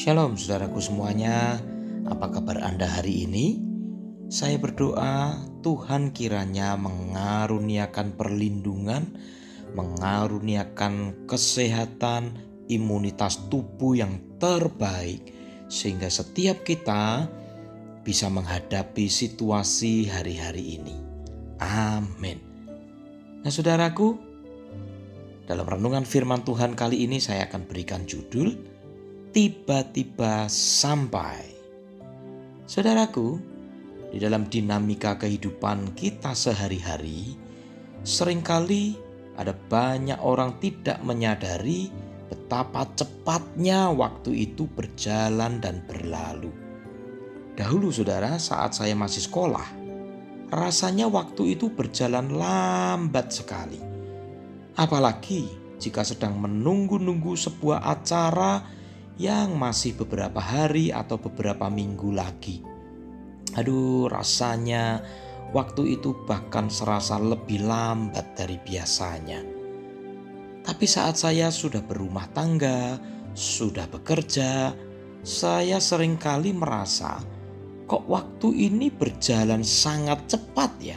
Shalom saudaraku semuanya, apa kabar Anda hari ini? Saya berdoa Tuhan kiranya mengaruniakan perlindungan, mengaruniakan kesehatan, imunitas tubuh yang terbaik sehingga setiap kita bisa menghadapi situasi hari-hari ini. Amin. Nah, saudaraku, dalam renungan firman Tuhan kali ini saya akan berikan judul tiba-tiba sampai. Saudaraku, di dalam dinamika kehidupan kita sehari-hari, sering kali ada banyak orang tidak menyadari betapa cepatnya waktu itu berjalan dan berlalu. Dahulu saudara, saat saya masih sekolah, rasanya waktu itu berjalan lambat sekali. Apalagi jika sedang menunggu-nunggu sebuah acara yang masih beberapa hari atau beberapa minggu lagi. Aduh, rasanya waktu itu bahkan serasa lebih lambat dari biasanya. Tapi saat saya sudah berumah tangga, sudah bekerja, saya sering kali merasa kok waktu ini berjalan sangat cepat ya.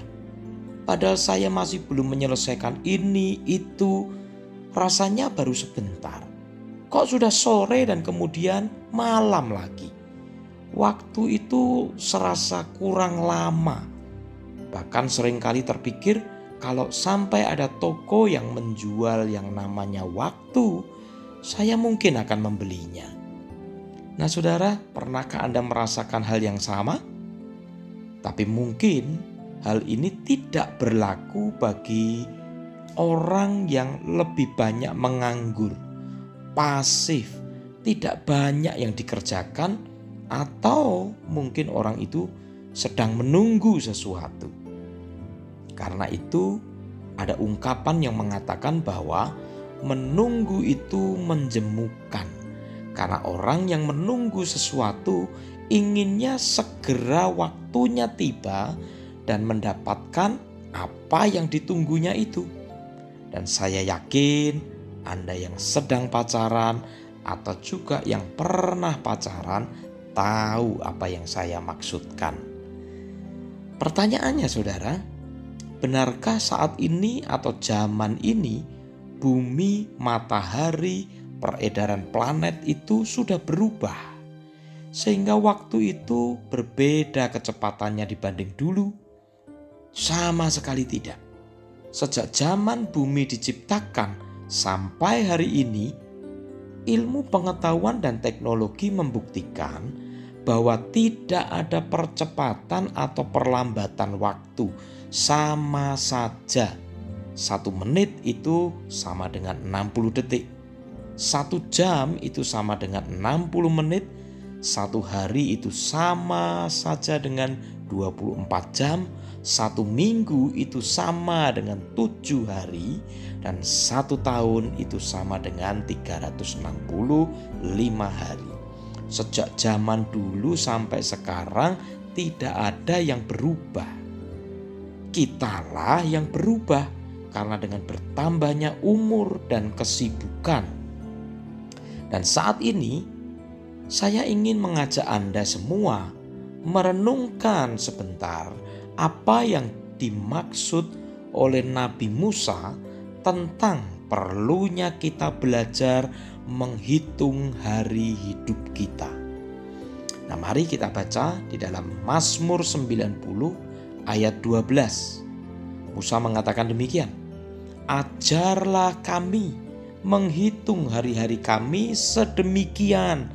Padahal saya masih belum menyelesaikan ini, itu, rasanya baru sebentar. Kok sudah sore dan kemudian malam lagi? Waktu itu serasa kurang lama. Bahkan sering kali terpikir kalau sampai ada toko yang menjual yang namanya waktu, saya mungkin akan membelinya. Nah, saudara, pernahkah Anda merasakan hal yang sama? Tapi mungkin hal ini tidak berlaku bagi orang yang lebih banyak menganggur pasif, tidak banyak yang dikerjakan, atau mungkin orang itu sedang menunggu sesuatu. Karena itu, ada ungkapan yang mengatakan bahwa menunggu itu menjemukan, karena orang yang menunggu sesuatu inginnya segera waktunya tiba dan mendapatkan apa yang ditunggunya itu. Dan saya yakin anda yang sedang pacaran atau juga yang pernah pacaran tahu apa yang saya maksudkan. Pertanyaannya saudara, benarkah saat ini atau zaman ini bumi, matahari, peredaran planet itu sudah berubah? Sehingga waktu itu berbeda kecepatannya dibanding dulu? Sama sekali tidak. Sejak zaman bumi diciptakan, Sampai hari ini, ilmu pengetahuan dan teknologi membuktikan bahwa tidak ada percepatan atau perlambatan waktu, sama saja. Satu menit itu sama dengan 60 detik. Satu jam itu sama dengan 60 menit. Satu hari itu sama saja dengan 24 jam satu minggu itu sama dengan tujuh hari dan satu tahun itu sama dengan 365 hari. Sejak zaman dulu sampai sekarang tidak ada yang berubah. Kitalah yang berubah karena dengan bertambahnya umur dan kesibukan. Dan saat ini saya ingin mengajak Anda semua merenungkan sebentar apa yang dimaksud oleh Nabi Musa tentang perlunya kita belajar menghitung hari hidup kita. Nah, mari kita baca di dalam Mazmur 90 ayat 12. Musa mengatakan demikian. Ajarlah kami menghitung hari-hari kami sedemikian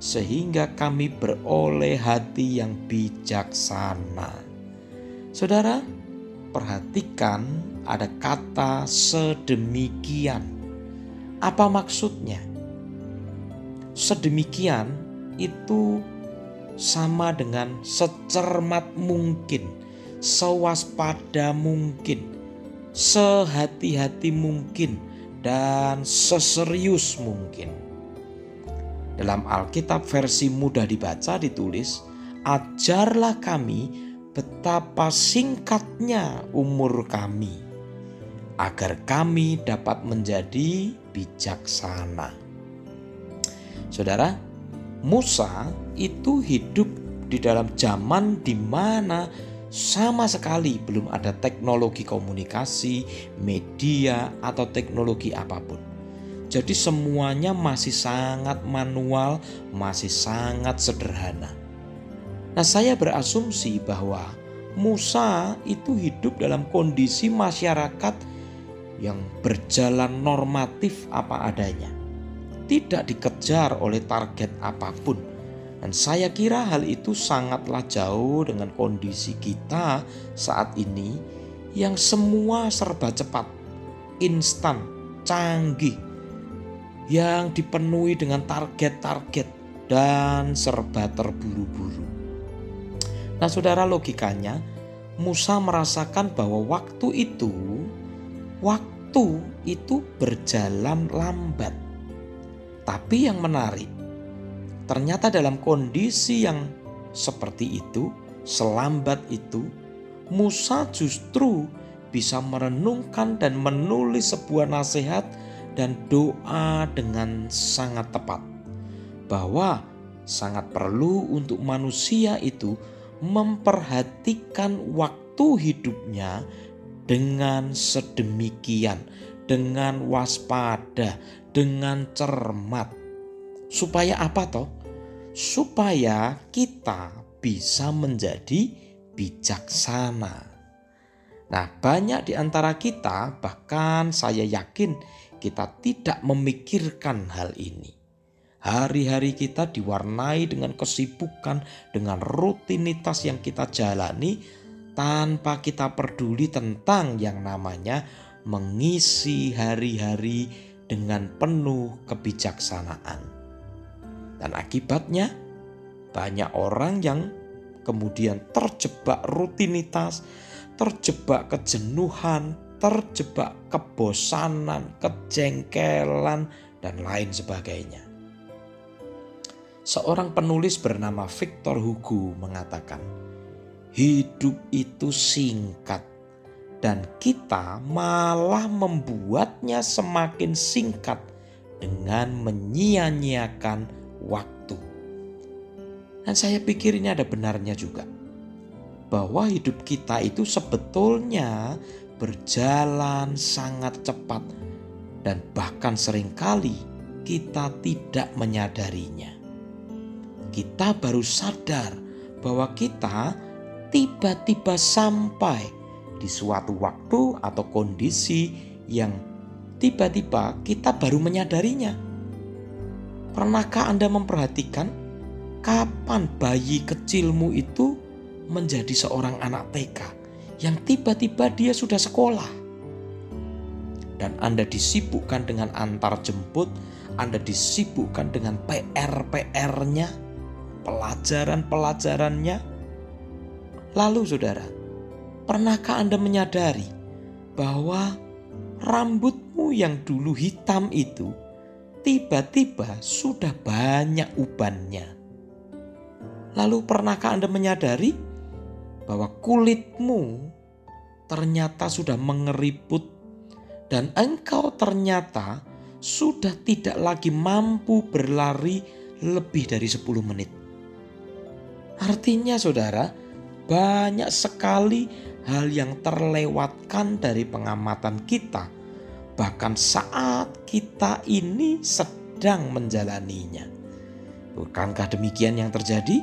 sehingga kami beroleh hati yang bijaksana. Saudara, perhatikan ada kata sedemikian. Apa maksudnya? Sedemikian itu sama dengan secermat mungkin, sewaspada mungkin, sehati-hati mungkin, dan seserius mungkin. Dalam Alkitab versi mudah dibaca ditulis, "Ajarlah kami betapa singkatnya umur kami, agar kami dapat menjadi bijaksana. Saudara, Musa itu hidup di dalam zaman di mana sama sekali belum ada teknologi komunikasi, media, atau teknologi apa pun. Jadi, semuanya masih sangat manual, masih sangat sederhana. Nah, saya berasumsi bahwa Musa itu hidup dalam kondisi masyarakat yang berjalan normatif apa adanya, tidak dikejar oleh target apa pun dan saya kira hal itu sangatlah jauh dengan kondisi kita saat ini yang semua serba cepat, instan, canggih, yang dipenuhi dengan target-target dan serba terburu-buru. Nah, saudara, logikanya Musa merasakan bahwa waktu itu, waktu itu berjalan lambat. Tapi yang menarik, Ternyata dalam kondisi yang seperti itu, selambat itu, Musa justru bisa merenungkan dan menulis sebuah nasihat dan doa dengan sangat tepat. Bahwa sangat perlu untuk manusia itu memperhatikan waktu hidupnya dengan sedemikian, dengan waspada, dengan cermat Supaya apa toh? Supaya kita bisa menjadi bijaksana. Nah, banyak di antara kita, bahkan saya yakin kita tidak memikirkan hal ini. Hari-hari kita diwarnai dengan kesibukan, dengan rutinitas yang kita jalani tanpa kita peduli tentang yang namanya mengisi hari-hari dengan penuh kebijaksanaan. Dan akibatnya banyak orang yang kemudian terjebak rutinitas, terjebak kejenuhan, terjebak kebosanan, kejengkelan, dan lain sebagainya. Seorang penulis bernama Victor Hugo mengatakan, "Hidup itu singkat, dan kita malah membuatnya semakin singkat dengan menyia-nyiakan waktu. Dan saya pikir ini ada benarnya juga. Bahwa hidup kita itu sebetulnya berjalan sangat cepat dan bahkan sering kali kita tidak menyadarinya. Kita baru sadar bahwa kita tiba-tiba sampai di suatu waktu atau kondisi yang tiba-tiba kita baru menyadarinya. Pernahkah Anda memperhatikan kapan bayi kecilmu itu menjadi seorang anak TK yang tiba-tiba dia sudah sekolah? Dan Anda disibukkan dengan antar jemput, Anda disibukkan dengan PR-PR-nya, pelajaran-pelajarannya. Lalu saudara, pernahkah Anda menyadari bahwa rambutmu yang dulu hitam itu tiba-tiba sudah banyak ubannya. Lalu pernahkah Anda menyadari bahwa kulitmu ternyata sudah mengeriput dan engkau ternyata sudah tidak lagi mampu berlari lebih dari 10 menit. Artinya saudara, banyak sekali hal yang terlewatkan dari pengamatan kita bahkan saat kita ini sedang menjalaninya. Bukankah demikian yang terjadi?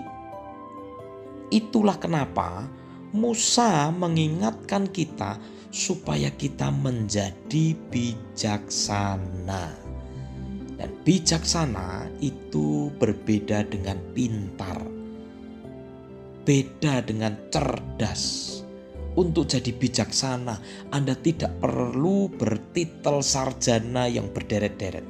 Itulah kenapa Musa mengingatkan kita supaya kita menjadi bijaksana. Dan bijaksana itu berbeda dengan pintar. Beda dengan cerdas untuk jadi bijaksana, Anda tidak perlu bertitel sarjana yang berderet-deret.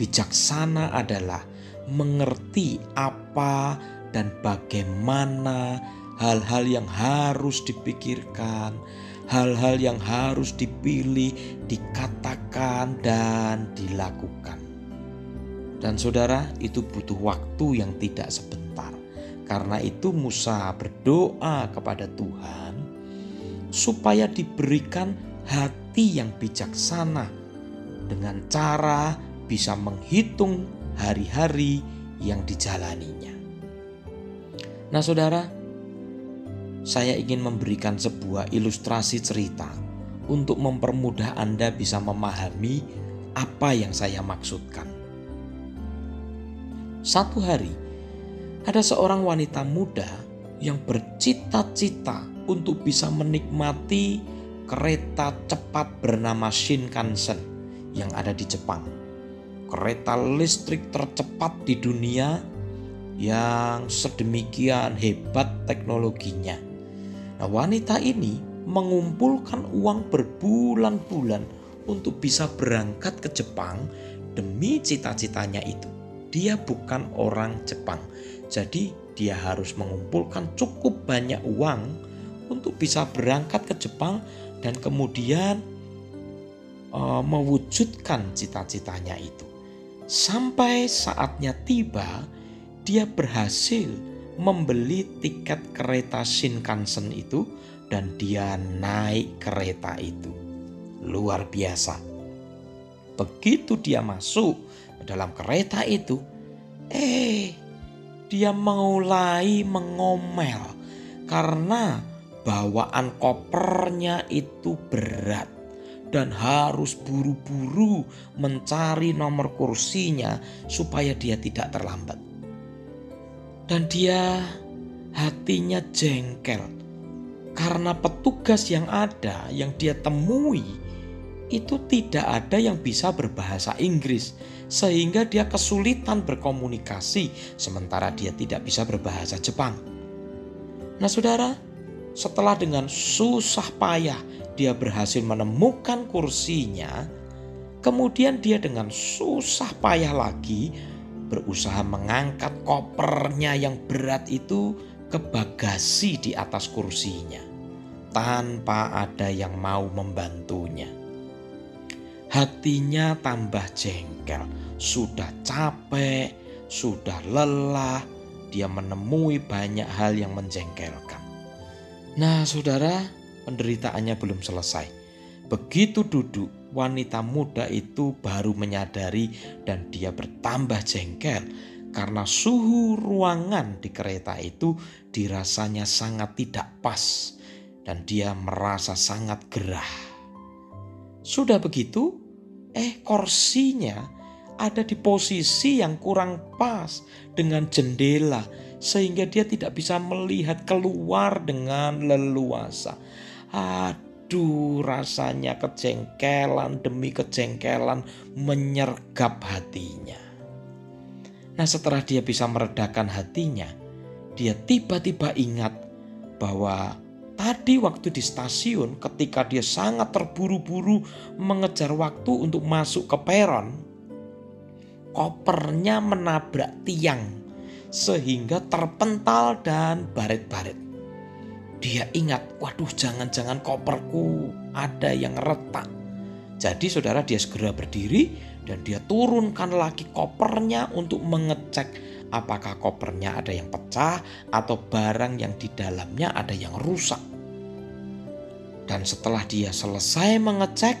Bijaksana adalah mengerti apa dan bagaimana hal-hal yang harus dipikirkan, hal-hal yang harus dipilih, dikatakan, dan dilakukan. Dan saudara, itu butuh waktu yang tidak sebentar. Karena itu Musa berdoa kepada Tuhan supaya diberikan hati yang bijaksana dengan cara bisa menghitung hari-hari yang dijalaninya. Nah, saudara, saya ingin memberikan sebuah ilustrasi cerita untuk mempermudah Anda bisa memahami apa yang saya maksudkan. Satu hari, ada seorang wanita muda yang bercita-cita untuk bisa menikmati kereta cepat bernama Shinkansen yang ada di Jepang. Kereta listrik tercepat di dunia yang sedemikian hebat teknologinya. Nah, wanita ini mengumpulkan uang berbulan-bulan untuk bisa berangkat ke Jepang demi cita-citanya itu. Dia bukan orang Jepang, jadi dia harus mengumpulkan cukup banyak uang untuk bisa berangkat ke Jepang dan kemudian uh, mewujudkan cita-citanya itu. Sampai saatnya tiba, dia berhasil membeli tiket kereta Shinkansen itu dan dia naik kereta itu. Luar biasa. Begitu dia masuk dalam kereta itu, eh dia mulai mengomel karena bawaan kopernya itu berat dan harus buru-buru mencari nomor kursinya supaya dia tidak terlambat. Dan dia hatinya jengkel karena petugas yang ada yang dia temui itu tidak ada yang bisa berbahasa Inggris sehingga dia kesulitan berkomunikasi sementara dia tidak bisa berbahasa Jepang. Nah, Saudara, setelah dengan susah payah dia berhasil menemukan kursinya, kemudian dia dengan susah payah lagi berusaha mengangkat kopernya yang berat itu ke bagasi di atas kursinya tanpa ada yang mau membantunya. Hatinya tambah jengkel, sudah capek, sudah lelah, dia menemui banyak hal yang menjengkelkan. Nah, saudara, penderitaannya belum selesai. Begitu duduk, wanita muda itu baru menyadari dan dia bertambah jengkel karena suhu ruangan di kereta itu dirasanya sangat tidak pas dan dia merasa sangat gerah. Sudah begitu, eh kursinya ada di posisi yang kurang pas dengan jendela sehingga dia tidak bisa melihat keluar dengan leluasa. Aduh, rasanya kejengkelan demi kejengkelan menyergap hatinya. Nah, setelah dia bisa meredakan hatinya, dia tiba-tiba ingat bahwa Tadi waktu di stasiun ketika dia sangat terburu-buru mengejar waktu untuk masuk ke peron, kopernya menabrak tiang sehingga terpental dan baret-baret. Dia ingat, waduh jangan-jangan koperku ada yang retak. Jadi saudara dia segera berdiri dan dia turunkan lagi kopernya untuk mengecek apakah kopernya ada yang pecah atau barang yang di dalamnya ada yang rusak. Dan setelah dia selesai mengecek,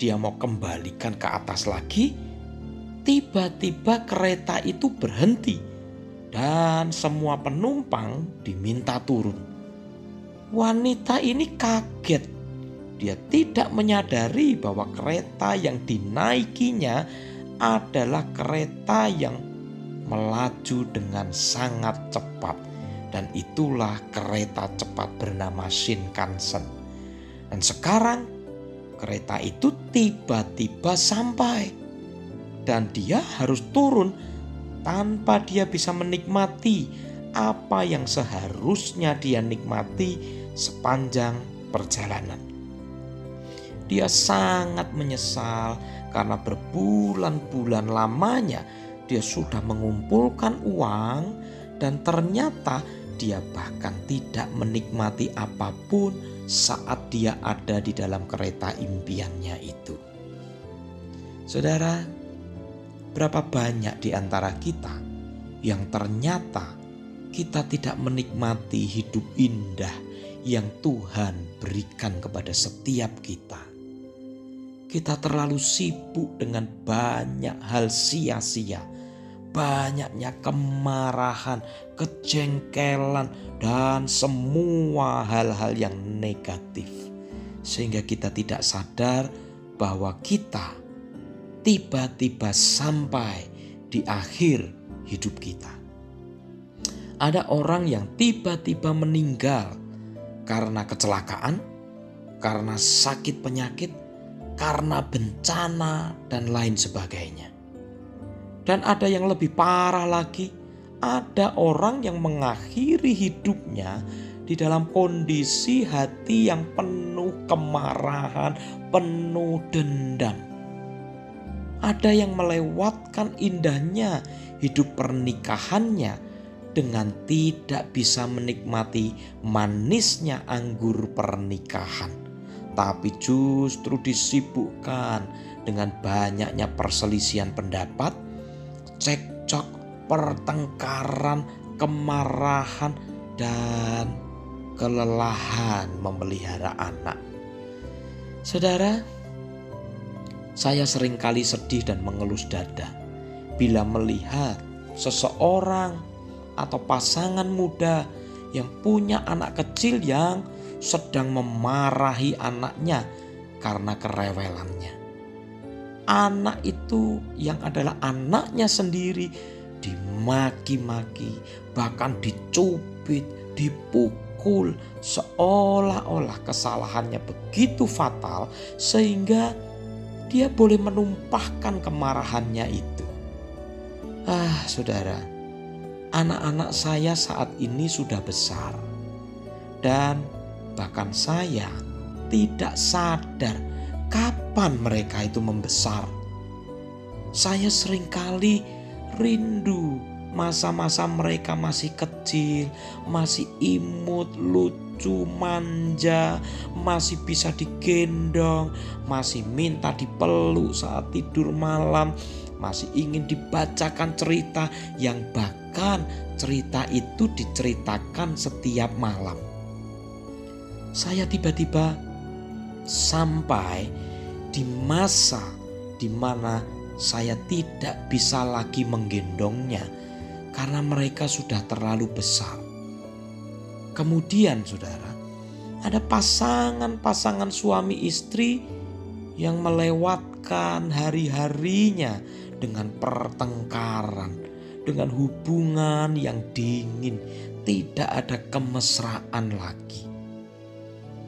dia mau kembalikan ke atas lagi. Tiba-tiba kereta itu berhenti dan semua penumpang diminta turun. Wanita ini kaget. Dia tidak menyadari bahwa kereta yang dinaikinya adalah kereta yang melaju dengan sangat cepat dan itulah kereta cepat bernama Shinkansen. Dan sekarang kereta itu tiba-tiba sampai dan dia harus turun tanpa dia bisa menikmati apa yang seharusnya dia nikmati sepanjang perjalanan. Dia sangat menyesal karena berbulan-bulan lamanya dia sudah mengumpulkan uang dan ternyata dia bahkan tidak menikmati apa pun saat dia ada di dalam kereta impiannya itu. Saudara, berapa banyak di antara kita yang ternyata kita tidak menikmati hidup indah yang Tuhan berikan kepada setiap kita. Kita terlalu sibuk dengan banyak hal sia-sia banyaknya kemarahan, kejengkelan, dan semua hal-hal yang negatif, sehingga kita tidak sadar bahwa kita tiba-tiba sampai di akhir hidup kita. Ada orang yang tiba-tiba meninggal karena kecelakaan, karena sakit penyakit, karena bencana, dan lain sebagainya. Dan ada yang lebih parah lagi, ada orang yang mengakhiri hidupnya di dalam kondisi hati yang penuh kemarahan, penuh dendam. Ada yang melewatkan indahnya hidup pernikahannya dengan tidak bisa menikmati manisnya anggur pernikahan, tapi justru disibukkan dengan banyaknya perselisihan pendapat, cekcok, pertengkaran, kemarahan, dan kelelahan memelihara anak. Saudara, saya sering kali sedih dan mengelus dada bila melihat seseorang atau pasangan muda yang punya anak kecil yang sedang memarahi anaknya karena kerewelannya. Anak itu yang adalah anaknya sendiri dimaki-maki, bahkan dicubit, dipukul seolah-olah kesalahannya begitu fatal sehingga dia boleh menumpahkan kemarahannya itu. Ah, saudara, anak-anak saya saat ini sudah besar, dan bahkan saya tidak sadar kapan mereka itu membesar. Saya sering kali rindu masa-masa mereka masih kecil, masih imut, lucu, manja, masih bisa digendong, masih minta dipeluk saat tidur malam, masih ingin dibacakan cerita yang bahkan cerita itu diceritakan setiap malam. Saya tiba-tiba sampai di masa di mana saya tidak bisa lagi menggendongnya karena mereka sudah terlalu besar. Kemudian, saudara, ada pasangan-pasangan suami istri yang melewatkan hari-harinya dengan pertengkaran, dengan hubungan yang dingin, tidak ada kemesraan lagi.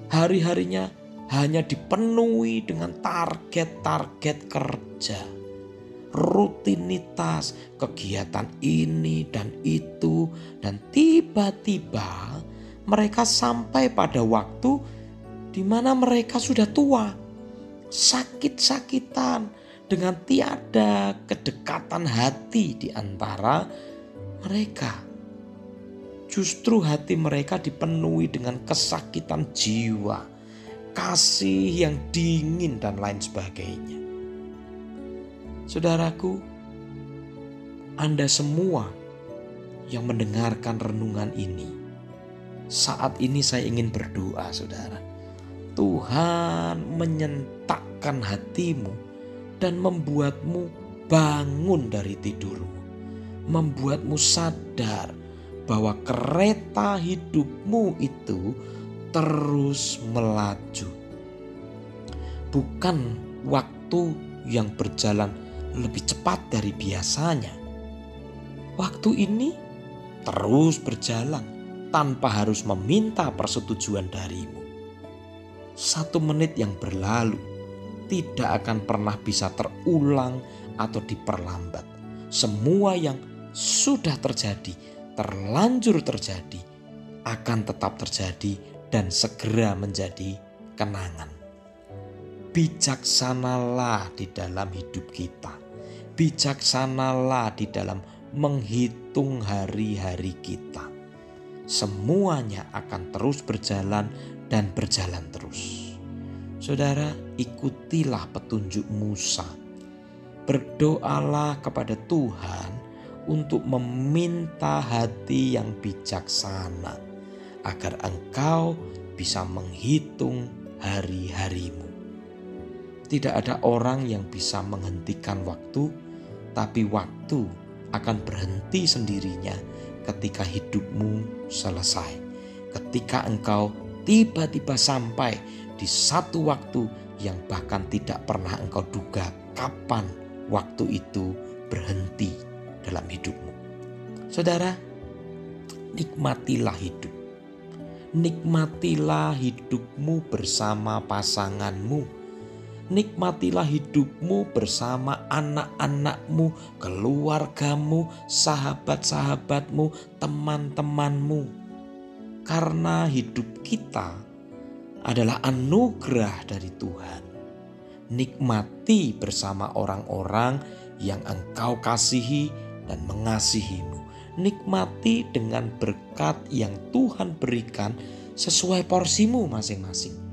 Hari-harinya hanya dipenuhi dengan target-target kerja, rutinitas, kegiatan ini dan itu, dan tiba-tiba mereka sampai pada waktu di mana mereka sudah tua, sakit-sakitan, dengan tiada kedekatan hati di antara mereka. Justru hati mereka dipenuhi dengan kesakitan jiwa, kasih yang dingin, dan lain sebagainya. Saudaraku, Anda semua yang mendengarkan renungan ini, saat ini saya ingin berdoa, saudara. Tuhan menyentakkan hatimu dan membuatmu bangun dari tidurmu, membuatmu sadar bahwa kereta hidupmu itu terus melaju, bukan waktu yang berjalan lebih cepat dari biasanya. Waktu ini terus berjalan tanpa harus meminta persetujuan darimu. Satu menit yang berlalu tidak akan pernah bisa terulang atau diperlambat. Semua yang sudah terjadi, terlanjur terjadi, akan tetap terjadi dan segera menjadi kenangan. Bijaksanalah di dalam hidup kita. Bijaksanalah di dalam menghitung hari-hari kita. Semuanya akan terus berjalan dan berjalan terus. Saudara, ikutilah petunjuk Musa. Berdoalah kepada Tuhan untuk meminta hati yang bijaksana agar engkau bisa menghitung hari-harimu. Tidak ada orang yang bisa menghentikan waktu, tapi waktu akan berhenti sendirinya ketika hidupmu selesai. Ketika engkau tiba-tiba sampai di satu waktu yang bahkan tidak pernah engkau duga kapan waktu itu berhenti dalam hidupmu. Saudara, nikmatilah hidup. Nikmatilah hidupmu bersama pasanganmu nikmatilah hidupmu bersama anak-anakmu, keluargamu, sahabat-sahabatmu, teman-temanmu. Karena hidup kita adalah anugerah dari Tuhan. Nikmati bersama orang-orang yang engkau kasihi dan mengasihimu. Nikmati dengan berkat yang Tuhan berikan sesuai porsimu masing-masing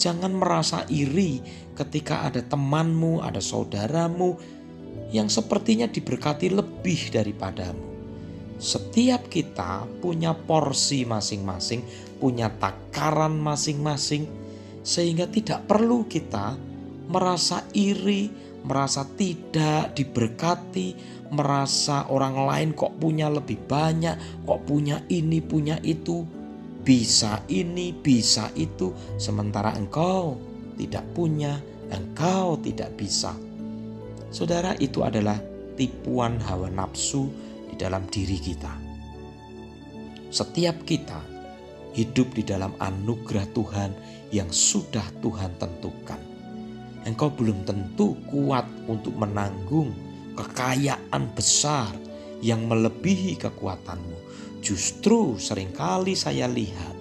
Jangan merasa iri ketika ada temanmu, ada saudaramu yang sepertinya diberkati lebih daripadamu. Setiap kita punya porsi masing-masing, punya takaran masing-masing, sehingga tidak perlu kita merasa iri, merasa tidak diberkati, merasa orang lain kok punya lebih banyak, kok punya ini, punya itu bisa ini, bisa itu, sementara engkau tidak punya, engkau tidak bisa. Saudara, itu adalah tipuan hawa nafsu di dalam diri kita. Setiap kita hidup di dalam anugerah Tuhan yang sudah Tuhan tentukan. Engkau belum tentu kuat untuk menanggung kekayaan besar yang melebihi kekuatanmu. Justru sering kali saya lihat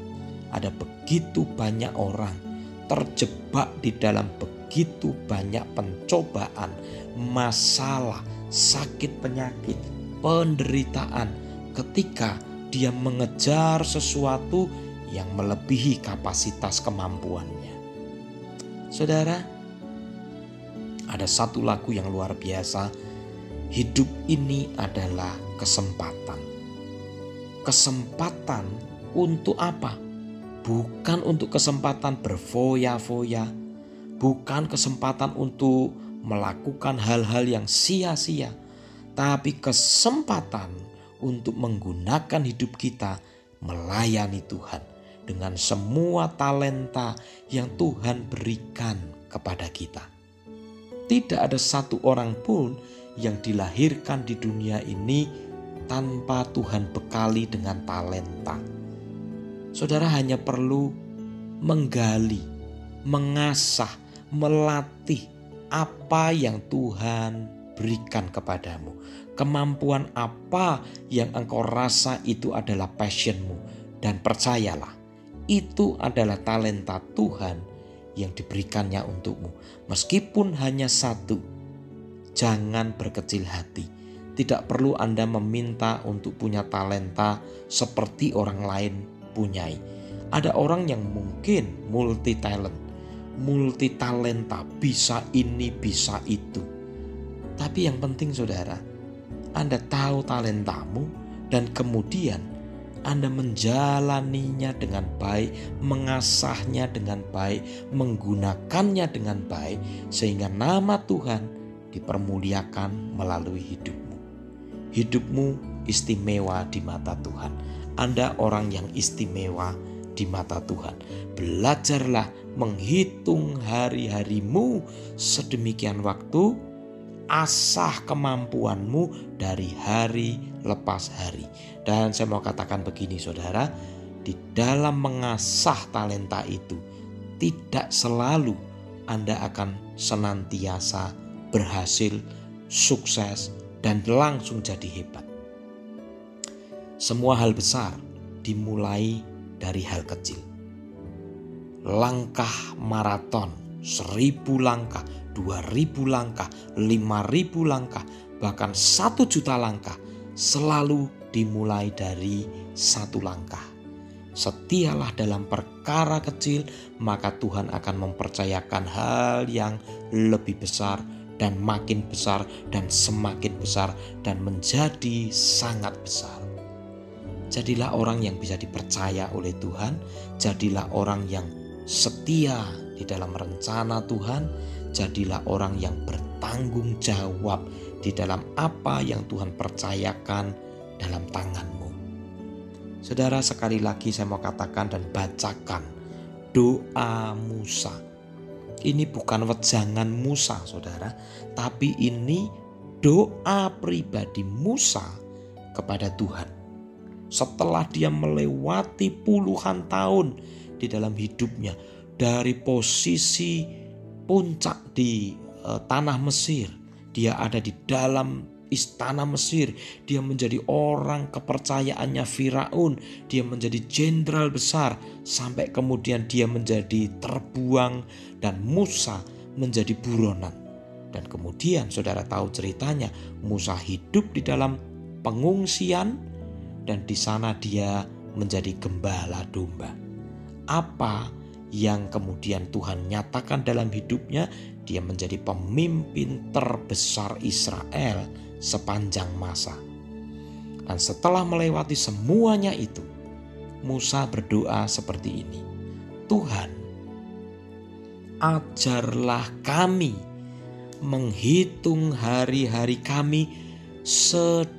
ada begitu banyak orang terjebak di dalam begitu banyak pencobaan, masalah, sakit penyakit, penderitaan ketika dia mengejar sesuatu yang melebihi kapasitas kemampuannya. Saudara, ada satu lagu yang luar biasa Hidup ini adalah kesempatan. Kesempatan untuk apa? Bukan untuk kesempatan berfoya-foya, bukan kesempatan untuk melakukan hal-hal yang sia-sia, tapi kesempatan untuk menggunakan hidup kita melayani Tuhan dengan semua talenta yang Tuhan berikan kepada kita. Tidak ada satu orang pun yang dilahirkan di dunia ini tanpa Tuhan bekali dengan talenta. Saudara hanya perlu menggali, mengasah, melatih apa yang Tuhan berikan kepadamu. Kemampuan apa yang engkau rasa itu adalah passionmu. Dan percayalah, itu adalah talenta Tuhan yang diberikannya untukmu. Meskipun hanya satu, jangan berkecil hati. Tidak perlu Anda meminta untuk punya talenta seperti orang lain punyai. Ada orang yang mungkin multi talent, multi talenta, bisa ini, bisa itu. Tapi yang penting saudara, Anda tahu talentamu dan kemudian anda menjalaninya dengan baik, mengasahnya dengan baik, menggunakannya dengan baik, sehingga nama Tuhan dipermuliakan melalui hidupmu. Hidupmu istimewa di mata Tuhan. Anda orang yang istimewa di mata Tuhan. Belajarlah menghitung hari-harimu sedemikian waktu, asah kemampuanmu dari hari lepas hari. Dan saya mau katakan begini saudara, di dalam mengasah talenta itu tidak selalu Anda akan senantiasa berhasil, sukses, dan langsung jadi hebat. Semua hal besar dimulai dari hal kecil. Langkah maraton, seribu langkah, dua ribu langkah, lima ribu langkah, bahkan satu juta langkah selalu dimulai dari satu langkah. Setialah dalam perkara kecil, maka Tuhan akan mempercayakan hal yang lebih besar dan makin besar dan semakin besar dan menjadi sangat besar. Jadilah orang yang bisa dipercaya oleh Tuhan, jadilah orang yang setia di dalam rencana Tuhan, jadilah orang yang bertanggung jawab di dalam apa yang Tuhan percayakan dalam tanganmu. Saudara, sekali lagi saya mau katakan dan bacakan doa Musa. Ini bukan wejangan Musa, saudara, tapi ini doa pribadi Musa kepada Tuhan. Setelah dia melewati puluhan tahun di dalam hidupnya, dari posisi puncak di uh, tanah Mesir, dia ada di dalam istana Mesir. Dia menjadi orang kepercayaannya Firaun. Dia menjadi jenderal besar sampai kemudian dia menjadi terbuang dan Musa menjadi buronan. Dan kemudian saudara tahu ceritanya, Musa hidup di dalam pengungsian dan di sana dia menjadi gembala domba. Apa yang kemudian Tuhan nyatakan dalam hidupnya, dia menjadi pemimpin terbesar Israel sepanjang masa. Dan setelah melewati semuanya itu, Musa berdoa seperti ini: "Tuhan, ajarlah kami menghitung hari-hari kami sedemikian,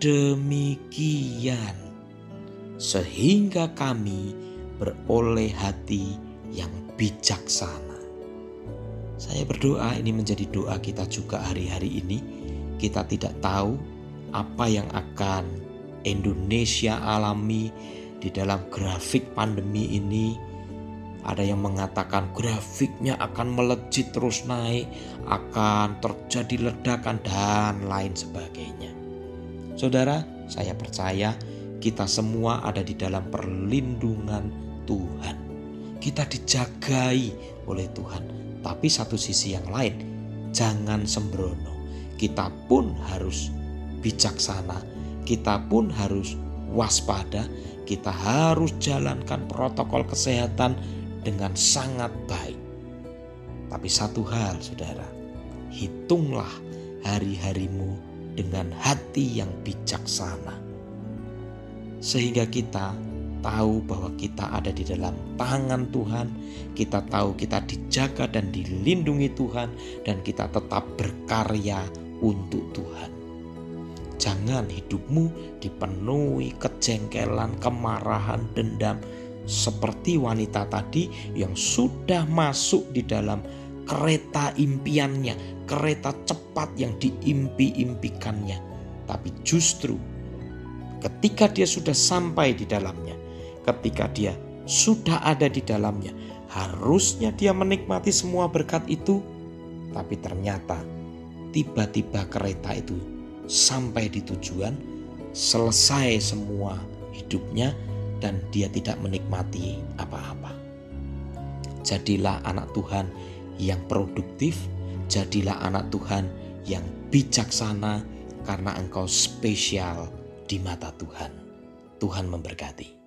sehingga kami beroleh hati yang bijaksana." Saya berdoa ini menjadi doa kita juga hari-hari ini kita tidak tahu apa yang akan Indonesia alami di dalam grafik pandemi ini. Ada yang mengatakan grafiknya akan melejit terus naik, akan terjadi ledakan dan lain sebagainya. Saudara, saya percaya kita semua ada di dalam perlindungan Tuhan. Kita dijagai oleh Tuhan. Tapi satu sisi yang lain, jangan sembrono kita pun harus bijaksana, kita pun harus waspada, kita harus jalankan protokol kesehatan dengan sangat baik. Tapi satu hal, saudara, hitunglah hari-harimu dengan hati yang bijaksana, sehingga kita tahu bahwa kita ada di dalam tangan Tuhan, kita tahu kita dijaga dan dilindungi Tuhan, dan kita tetap berkarya untuk Tuhan. Jangan hidupmu dipenuhi kejengkelan, kemarahan, dendam, seperti wanita tadi yang sudah masuk di dalam kereta impiannya, kereta cepat yang diimpi-impikannya. Tapi justru ketika dia sudah sampai di dalamnya, ketika dia sudah ada di dalamnya, harusnya dia menikmati semua berkat itu, tapi ternyata tiba-tiba kereta itu sampai di tujuan, selesai semua hidupnya, dan dia tidak menikmati apa-apa. Jadilah anak Tuhan yang produktif, jadilah anak Tuhan yang bijaksana, karena engkau spesial di mata Tuhan. Tuhan memberkati.